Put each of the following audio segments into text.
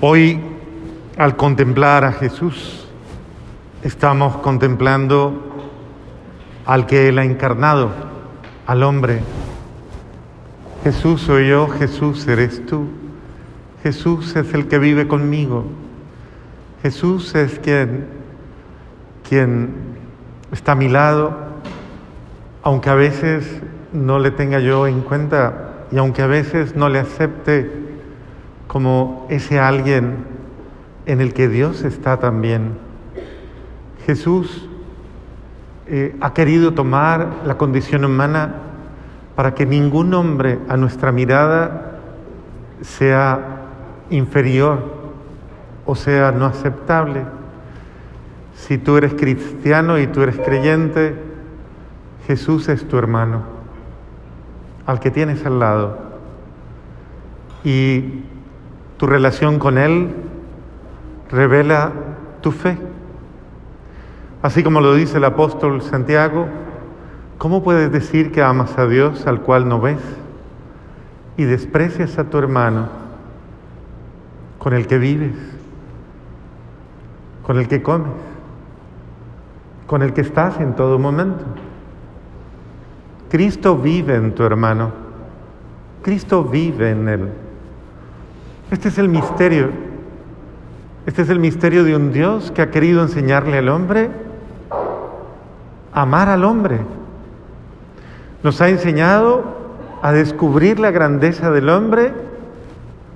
Hoy, al contemplar a Jesús, estamos contemplando al que Él ha encarnado, al hombre. Jesús soy yo, Jesús eres tú. Jesús es el que vive conmigo. Jesús es quien, quien está a mi lado, aunque a veces no le tenga yo en cuenta y aunque a veces no le acepte como ese alguien en el que Dios está también. Jesús eh, ha querido tomar la condición humana para que ningún hombre a nuestra mirada sea inferior o sea no aceptable. Si tú eres cristiano y tú eres creyente, Jesús es tu hermano, al que tienes al lado. Y tu relación con Él revela tu fe. Así como lo dice el apóstol Santiago, ¿cómo puedes decir que amas a Dios al cual no ves y desprecias a tu hermano con el que vives, con el que comes, con el que estás en todo momento? Cristo vive en tu hermano, Cristo vive en él. Este es el misterio. Este es el misterio de un Dios que ha querido enseñarle al hombre a amar al hombre. Nos ha enseñado a descubrir la grandeza del hombre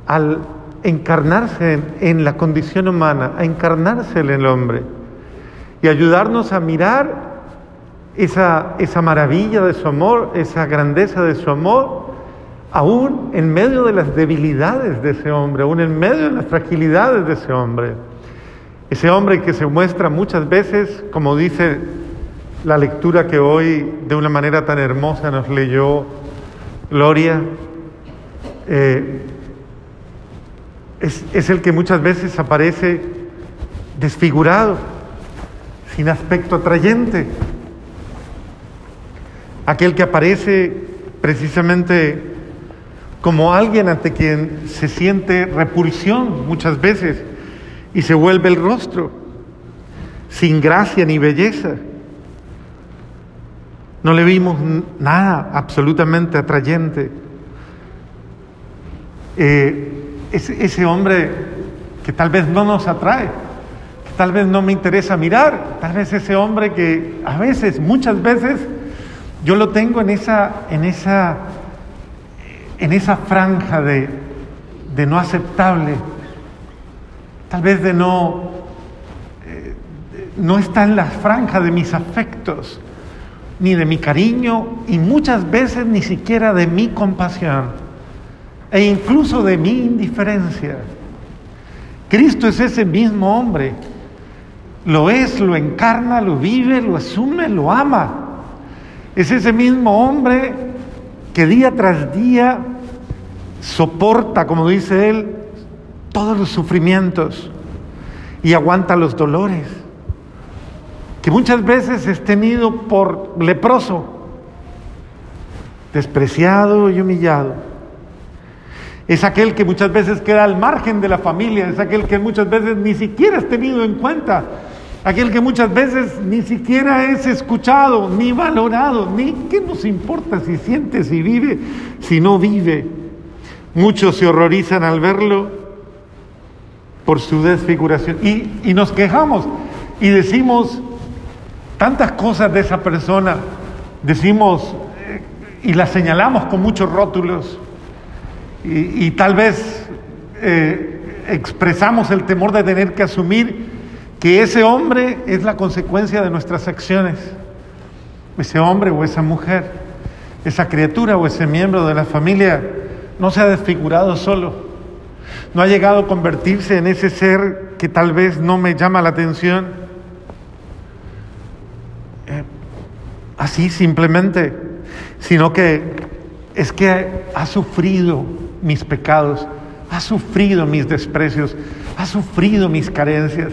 al encarnarse en, la condición humana, a encarnarse en el hombre y ayudarnos a mirar esa, esa maravilla de su amor, esa grandeza de su amor aún en medio de las debilidades de ese hombre, aún en medio de las fragilidades de ese hombre. Ese hombre que se muestra muchas veces, como dice la lectura que hoy de una manera tan hermosa nos leyó Gloria, eh, es, es el que muchas veces aparece desfigurado, sin aspecto atrayente, aquel que aparece precisamente como alguien ante quien se siente repulsión muchas veces y se vuelve el rostro, sin gracia ni belleza. No le vimos nada absolutamente atrayente. Eh, ese, hombre que tal vez no nos atrae, que tal vez no me interesa mirar, tal vez ese hombre que a veces, muchas veces, yo lo tengo en esa, en esa en esa franja de, no aceptable, tal vez de no, eh, no está en la franja de mis afectos, ni de mi cariño, y muchas veces ni siquiera de mi compasión, e incluso de mi indiferencia. Cristo es ese mismo hombre, lo es, lo encarna, lo vive, lo asume, lo ama. Es ese mismo hombre que día tras día soporta, como dice él, todos los sufrimientos y aguanta los dolores, que muchas veces es tenido por leproso, despreciado y humillado. Es aquel que muchas veces queda al margen de la familia, es aquel que muchas veces ni siquiera es tenido en cuenta, aquel que muchas veces ni siquiera es escuchado, ni valorado, ni qué nos importa si siente, si vive, si no vive. Muchos se horrorizan al verlo por su desfiguración. Y, nos quejamos y decimos tantas cosas de esa persona, decimos eh, y la señalamos con muchos rótulos. Y, tal vez eh, expresamos el temor de tener que asumir que ese hombre es la consecuencia de nuestras acciones, ese hombre o esa mujer, esa criatura o ese miembro de la familia no se ha desfigurado solo, no ha llegado a convertirse en ese ser que tal vez no me llama la atención. Eh, así simplemente, sino que es que ha sufrido mis pecados, ha sufrido mis desprecios, ha sufrido mis carencias,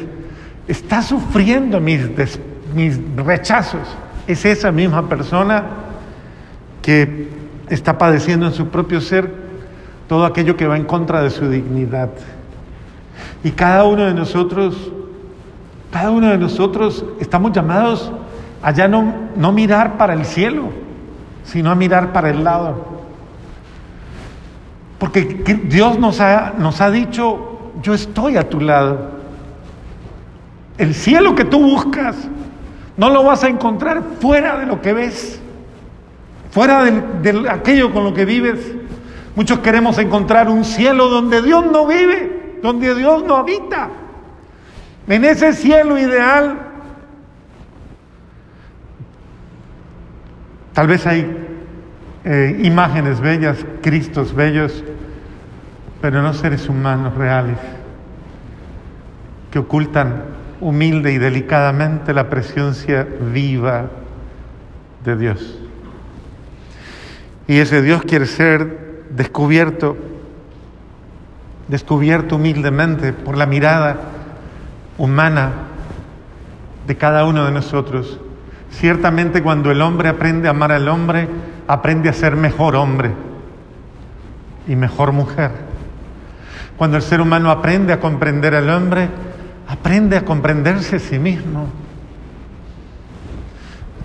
está sufriendo mis, mis rechazos. Es esa misma persona que está padeciendo en su propio ser todo aquello que va en contra de su dignidad. Y cada uno de nosotros, cada uno de nosotros estamos llamados a ya no, no mirar para el cielo, sino a mirar para el lado. Porque Dios nos ha, nos ha dicho, yo estoy a tu lado. El cielo que tú buscas no lo vas a encontrar fuera de lo que ves, fuera de, aquello con lo que vives. Muchos queremos encontrar un cielo donde Dios no vive, donde Dios no habita. En ese cielo ideal, tal vez hay eh, imágenes bellas, Cristos bellos, pero no seres humanos reales, que ocultan humilde y delicadamente la presencia viva de Dios. Y ese Dios quiere ser descubierto, descubierto humildemente por la mirada humana de cada uno de nosotros. Ciertamente cuando el hombre aprende a amar al hombre, aprende a ser mejor hombre y mejor mujer. Cuando el ser humano aprende a comprender al hombre, aprende a comprenderse a sí mismo.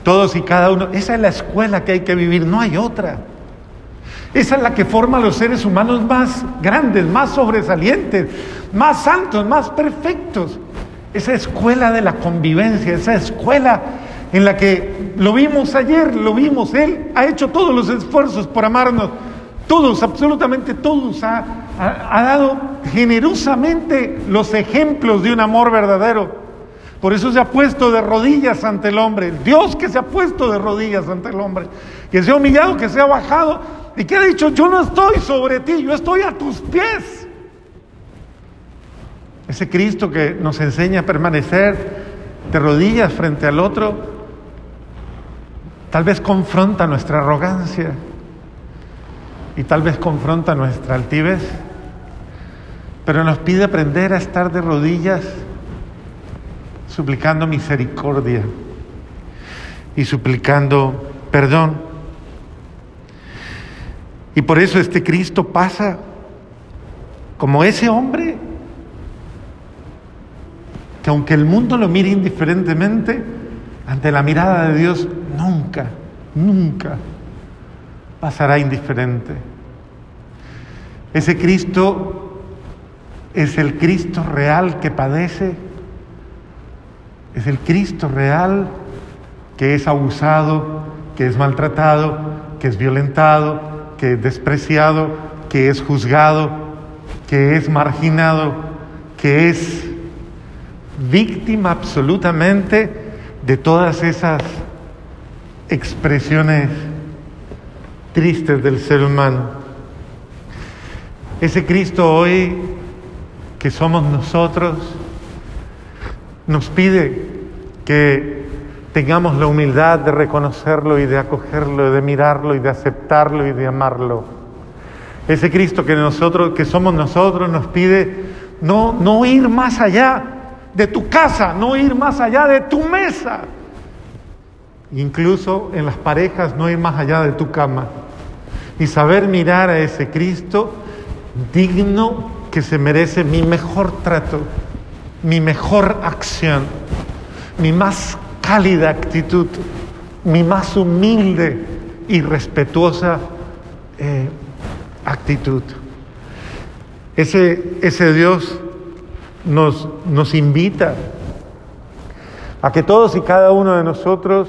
Todos y cada uno, esa es la escuela que hay que vivir, no hay otra. Esa es la que forma a los seres humanos más grandes, más sobresalientes, más santos, más perfectos. Esa escuela de la convivencia, esa escuela en la que lo vimos ayer, lo vimos, Él ha hecho todos los esfuerzos por amarnos, todos, absolutamente todos, ha, ha, dado generosamente los ejemplos de un amor verdadero. Por eso se ha puesto de rodillas ante el hombre, Dios que se ha puesto de rodillas ante el hombre, que se ha humillado, que se ha bajado y que ha dicho, yo no estoy sobre ti, yo estoy a tus pies. Ese Cristo que nos enseña a permanecer de rodillas frente al otro, Tal vez confronta nuestra arrogancia y tal vez confronta nuestra altivez, pero nos pide aprender a estar de rodillas suplicando misericordia y suplicando perdón. Y por eso este Cristo pasa como ese hombre que aunque el mundo lo mire indiferentemente, ante la mirada de Dios nunca, nunca pasará indiferente. Ese Cristo es el Cristo real que padece, es el Cristo real que es abusado, que es maltratado, que es violentado, que es despreciado, que es juzgado, que es marginado, que es víctima absolutamente de todas esas expresiones tristes del ser humano. Ese Cristo hoy que somos nosotros nos pide que tengamos la humildad de reconocerlo y de acogerlo, de mirarlo y de aceptarlo y de amarlo. Ese Cristo que nosotros que somos nosotros nos pide no no ir más allá de tu casa, no ir más allá de tu mesa. Incluso en las parejas no ir más allá de tu cama. Y saber mirar a ese Cristo digno que se merece mi mejor trato, mi mejor acción, mi más cálida actitud, mi más humilde y respetuosa eh, actitud. Ese, ese Dios nos, nos invita a que todos y cada uno de nosotros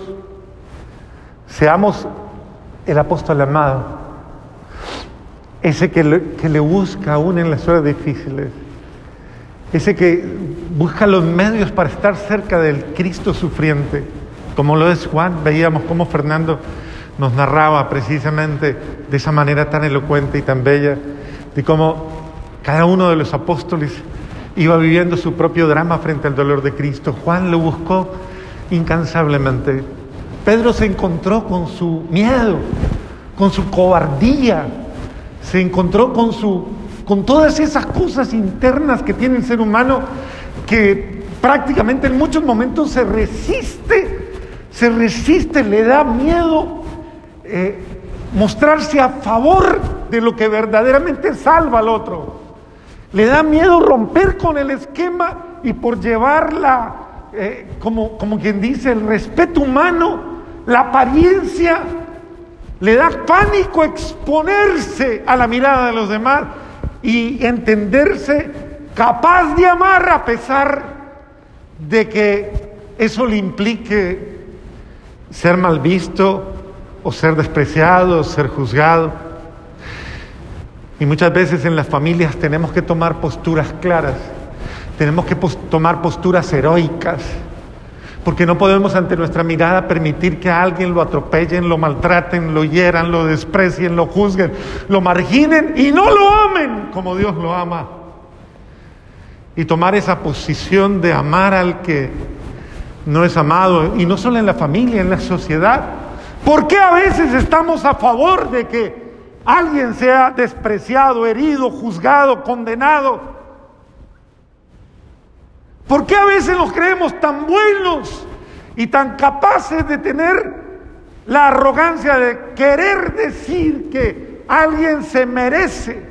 seamos el apóstol amado, ese que le, que le busca aún en las horas difíciles, ese que busca los medios para estar cerca del Cristo sufriente, como lo es Juan, veíamos cómo Fernando nos narraba precisamente de esa manera tan elocuente y tan bella, de cómo cada uno de los apóstoles iba viviendo su propio drama frente al dolor de Cristo. Juan lo buscó incansablemente. Pedro se encontró con su miedo, con su cobardía, se encontró con su con todas esas cosas internas que tiene el ser humano que prácticamente en muchos momentos se resiste, se resiste, le da miedo eh, mostrarse a favor de lo que verdaderamente salva al otro. Le da miedo romper con el esquema y por llevarla, eh, como, como quien dice, el respeto humano, la apariencia, le da pánico exponerse a la mirada de los demás y entenderse capaz de amar a pesar de que eso le implique ser mal visto o ser despreciado, o ser juzgado. Y muchas veces en las familias tenemos que tomar posturas claras, tenemos que tomar posturas heroicas, porque no podemos ante nuestra mirada permitir que a alguien lo atropellen, lo maltraten, lo hieran, lo desprecien, lo juzguen, lo marginen y no lo amen como Dios lo ama. Y tomar esa posición de amar al que no es amado, y no solo en la familia, en la sociedad. ¿Por qué a veces estamos a favor de que alguien sea despreciado, herido, juzgado, condenado? ¿Por qué a veces nos creemos tan buenos y tan capaces de tener la arrogancia de querer decir que alguien se merece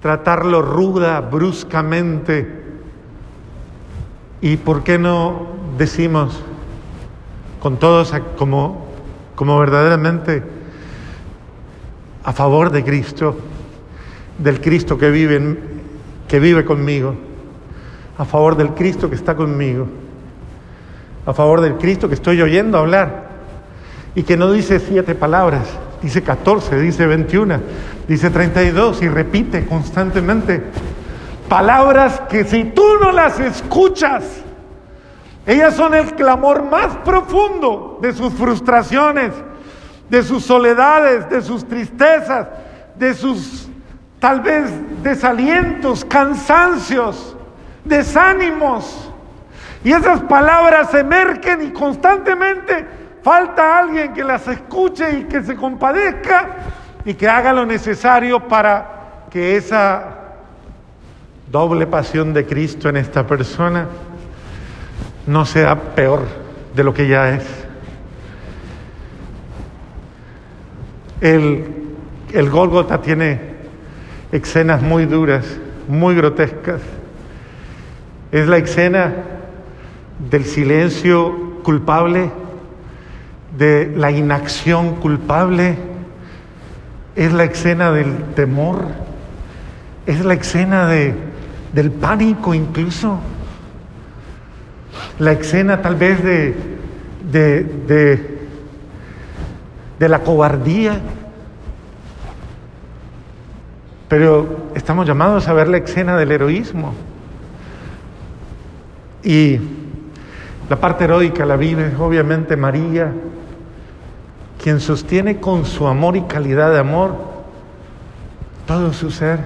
tratarlo ruda, bruscamente? ¿Y por qué no decimos con todos como, como verdaderamente a favor de Cristo, del Cristo que vive, que vive conmigo, a favor del Cristo que está conmigo, a favor del Cristo que estoy oyendo hablar y que no dice siete palabras, dice catorce, dice veintiuna, dice treinta y dos y repite constantemente palabras que si tú no las escuchas, ellas son el clamor más profundo de sus frustraciones, de sus soledades, de sus tristezas, de sus tal vez desalientos, cansancios, desánimos. Y esas palabras emergen y constantemente falta alguien que las escuche y que se compadezca y que haga lo necesario para que esa doble pasión de Cristo en esta persona no sea peor de lo que ya es. El, el Gólgota tiene escenas muy duras, muy grotescas. Es la escena del silencio culpable, de la inacción culpable, es la escena del temor, es la escena de, del pánico incluso. La escena tal vez de, de, de, la cobardía, pero estamos llamados a ver la escena del heroísmo. Y la parte heroica la vive obviamente María, quien sostiene con su amor y calidad de amor todo su ser,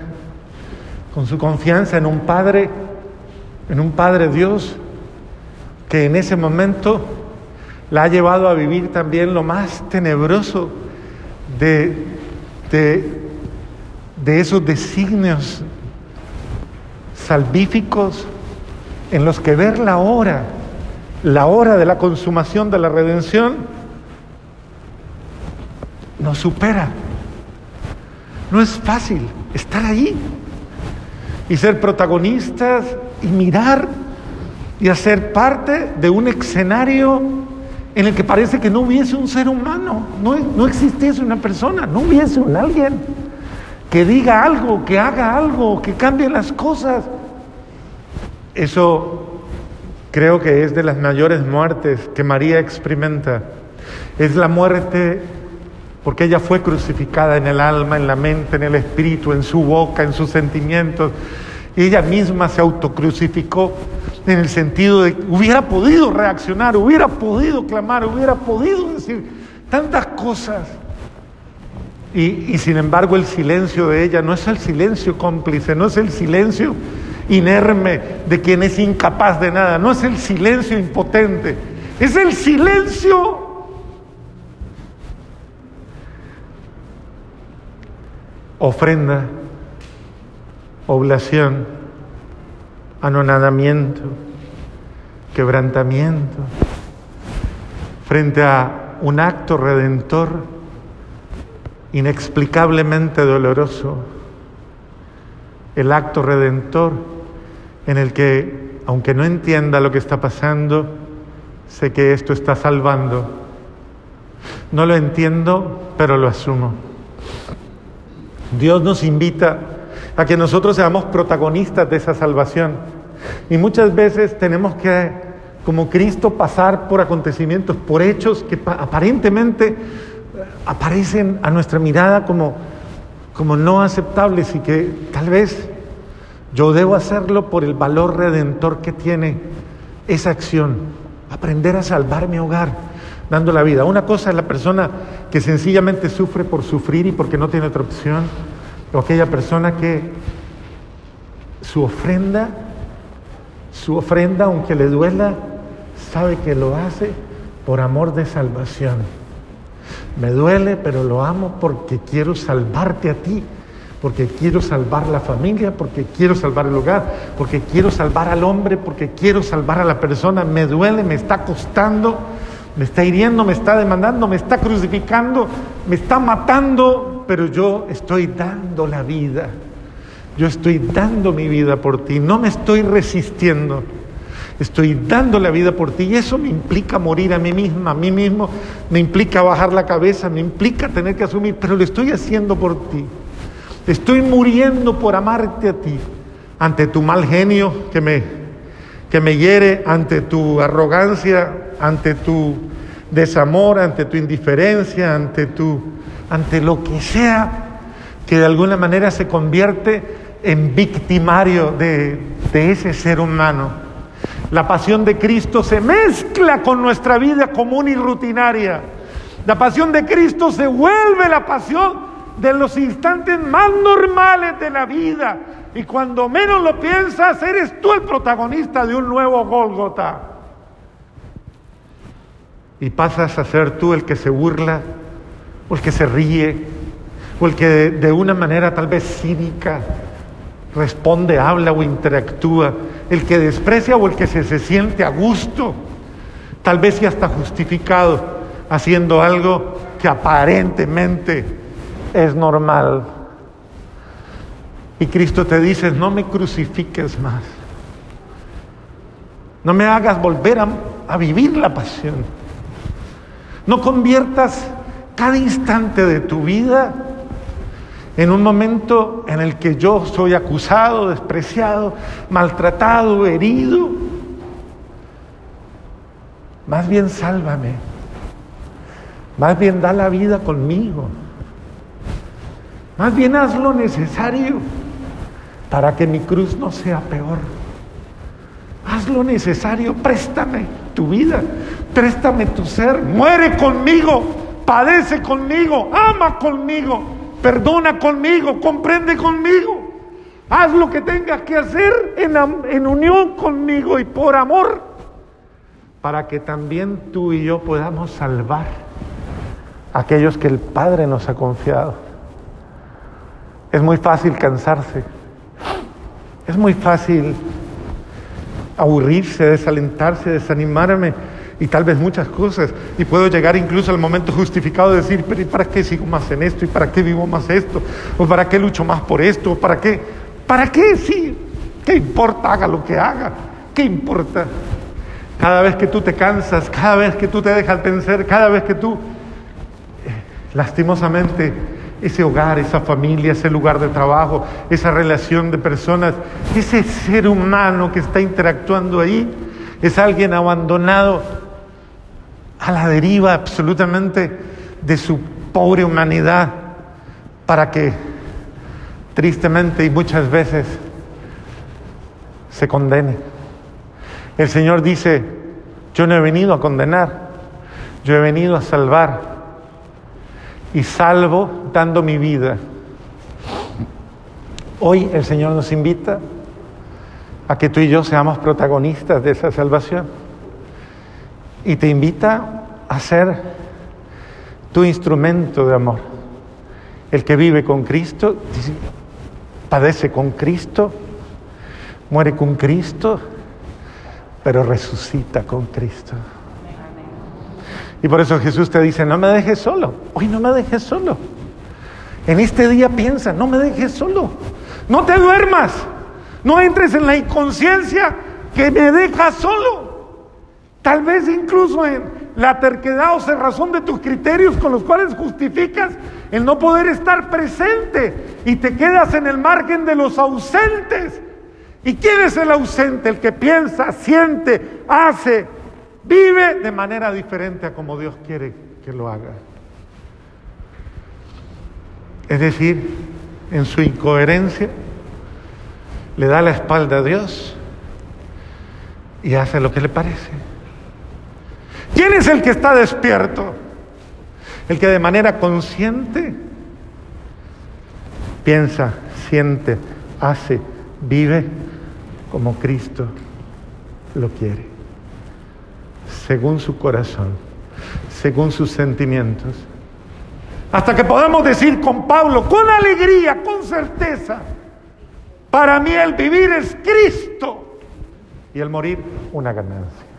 con su confianza en un Padre, en un Padre Dios que en ese momento la ha llevado a vivir también lo más tenebroso de, de, esos designios salvíficos en los que ver la hora, la hora de la consumación de la redención, nos supera. No es fácil estar ahí y ser protagonistas y mirar y hacer parte de un escenario en el que parece que no hubiese un ser humano, no, no existiese una persona, no hubiese un alguien que diga algo, que haga algo, que cambie las cosas. Eso creo que es de las mayores muertes que María experimenta. Es la muerte porque ella fue crucificada en el alma, en la mente, en el espíritu, en su boca, en sus sentimientos. Ella misma se autocrucificó en el sentido de hubiera podido reaccionar, hubiera podido clamar, hubiera podido decir tantas cosas. Y, sin embargo el silencio de ella no es el silencio cómplice, no es el silencio inerme de quien es incapaz de nada, no es el silencio impotente, es el silencio ofrenda, oblación anonadamiento, quebrantamiento, frente a un acto redentor inexplicablemente doloroso. el acto redentor en el que, aunque no entienda lo que está pasando, sé que esto está salvando. No lo entiendo, pero lo asumo. Dios nos invita a que nosotros seamos protagonistas de esa salvación. Y muchas veces tenemos que, como Cristo, pasar por acontecimientos, por hechos que aparentemente eh, aparecen a nuestra mirada como, como no aceptables y que tal vez yo debo hacerlo por el valor redentor que tiene esa acción. Aprender a salvar mi hogar dando la vida. Una cosa es la persona que sencillamente sufre por sufrir y porque no tiene otra opción. O aquella persona que su ofrenda, su ofrenda, aunque le duela, sabe que lo hace por amor de salvación. Me duele, pero lo amo porque quiero salvarte a ti porque quiero salvar la familia, porque quiero salvar el hogar, porque quiero salvar al hombre, porque quiero salvar a la persona. Me duele, me está costando, me está hiriendo, me está demandando, me está crucificando, me está matando, pero yo estoy dando la vida. Yo estoy dando mi vida por ti, no me estoy resistiendo. Estoy dando la vida por ti y eso me implica morir a mí misma, a mí mismo, me implica bajar la cabeza, me implica tener que asumir, pero lo estoy haciendo por ti. Estoy muriendo por amarte a ti, ante tu mal genio que me, que me hiere, ante tu arrogancia, ante tu desamor, ante tu indiferencia, ante, tu, ante lo que sea que de alguna manera se convierte en victimario de, de ese ser humano. La pasión de Cristo se mezcla con nuestra vida común y rutinaria. La pasión de Cristo se vuelve la pasión de los instantes más normales de la vida. Y cuando menos lo piensas, eres tú el protagonista de un nuevo Gólgota. Y pasas a ser tú el que se burla, o el que se ríe, o el que de, una manera tal vez cínica responde, habla o interactúa, el que desprecia o el que se, se siente a gusto, tal vez ya está justificado, haciendo algo que aparentemente es normal. Y Cristo te dice, no me crucifiques más. No me hagas volver a, vivir la pasión. No conviertas cada instante de tu vida en un momento en el que yo soy acusado, despreciado, maltratado, herido. Más bien sálvame. Más bien da la vida conmigo. Más bien haz lo necesario para que mi cruz no sea peor. Haz lo necesario, préstame tu vida, préstame tu ser, muere conmigo, padece conmigo, ama conmigo, perdona conmigo, comprende conmigo. Haz lo que tengas que hacer en, en unión conmigo y por amor, para que también tú y yo podamos salvar a aquellos que el Padre nos ha confiado. Es muy fácil cansarse. Es muy fácil aburrirse, desalentarse, desanimarme y tal vez muchas cosas. Y puedo llegar incluso al momento justificado de decir, pero ¿y para qué sigo más en esto? ¿Y para qué vivo más esto? ¿O para qué lucho más por esto? ¿O para qué? ¿Para qué? Sí. ¿Qué importa? Haga lo que haga. ¿Qué importa? Cada vez que tú te cansas, cada vez que tú te dejas vencer, cada vez que tú, eh, lastimosamente, ese hogar, esa familia, ese lugar de trabajo, esa relación de personas, ese ser humano que está interactuando ahí, es alguien abandonado a la deriva absolutamente de su pobre humanidad para que tristemente y muchas veces se condene. El Señor dice, yo no he venido a condenar, yo he venido a salvar y salvo dando mi vida. Hoy el Señor nos invita a que tú y yo seamos protagonistas de esa salvación. Y te invita a ser tu instrumento de amor. El que vive con Cristo, padece con Cristo, muere con Cristo, pero resucita con Cristo. Y por eso Jesús te dice, no me dejes solo, hoy no me dejes solo. En este día piensa, no me dejes solo. No te duermas. No entres en la inconsciencia que me deja solo. Tal vez incluso en la terquedad o cerrazón de tus criterios con los cuales justificas el no poder estar presente y te quedas en el margen de los ausentes. ¿Y quién es el ausente? El que piensa, siente, hace, vive de manera diferente a como Dios quiere que lo haga. Es decir, en su incoherencia, le da la espalda a Dios y hace lo que le parece. ¿Quién es el que está despierto? El que de manera consciente piensa, siente, hace, vive como Cristo lo quiere, según su corazón, según sus sentimientos. Hasta que podamos decir con Pablo, con alegría, con certeza, para mí el vivir es Cristo y el morir una ganancia.